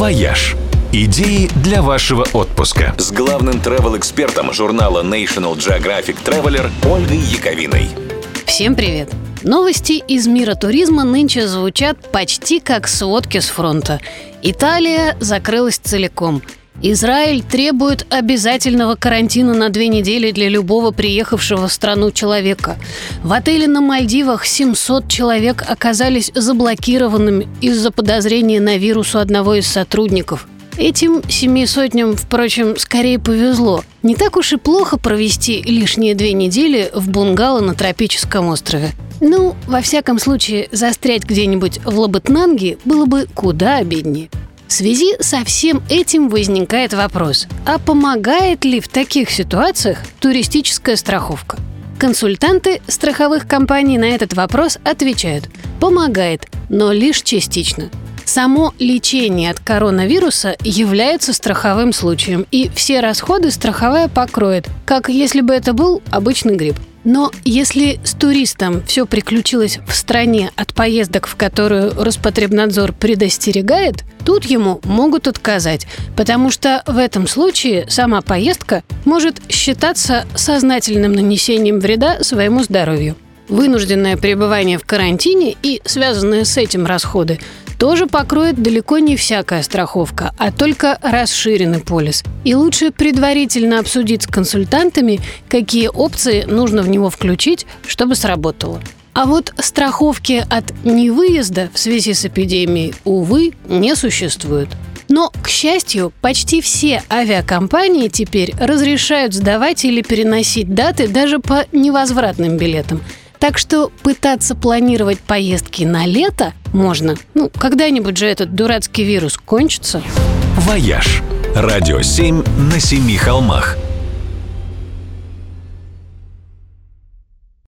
«Вояж». Идеи для вашего отпуска. С главным travel-экспертом журнала National Geographic Traveler Ольгой Яковиной. Всем привет! Новости из мира туризма нынче звучат почти как сводки с фронта. Италия закрылась целиком. Израиль требует обязательного карантина на две недели для любого приехавшего в страну человека. В отеле на Мальдивах 700 человек оказались заблокированными из-за подозрения на вирус у одного из сотрудников. Этим семи сотням, впрочем, скорее повезло. Не так уж и плохо провести лишние две недели в бунгало на тропическом острове. Ну, во всяком случае, застрять где-нибудь в Лабытнанге было бы куда обиднее. В связи со всем этим возникает вопрос, а помогает ли в таких ситуациях туристическая страховка? Консультанты страховых компаний на этот вопрос отвечают – помогает, но лишь частично. Само лечение от коронавируса является страховым случаем, и все расходы страховая покроет, как если бы это был обычный грипп. Но если с туристом все приключилось в стране от поездок, в которую Роспотребнадзор предостерегает, тут ему могут отказать, потому что в этом случае сама поездка может считаться сознательным нанесением вреда своему здоровью. Вынужденное пребывание в карантине и связанные с этим расходы тоже покроет далеко не всякая страховка, а только расширенный полис. И лучше предварительно обсудить с консультантами, какие опции нужно в него включить, чтобы сработало. А вот страховки от невыезда в связи с эпидемией, увы, не существует. Но, к счастью, почти все авиакомпании теперь разрешают сдавать или переносить даты даже по невозвратным билетам – так что пытаться планировать поездки на лето можно. Ну, когда-нибудь же этот дурацкий вирус кончится. «Вояж» – радио 7 на семи холмах –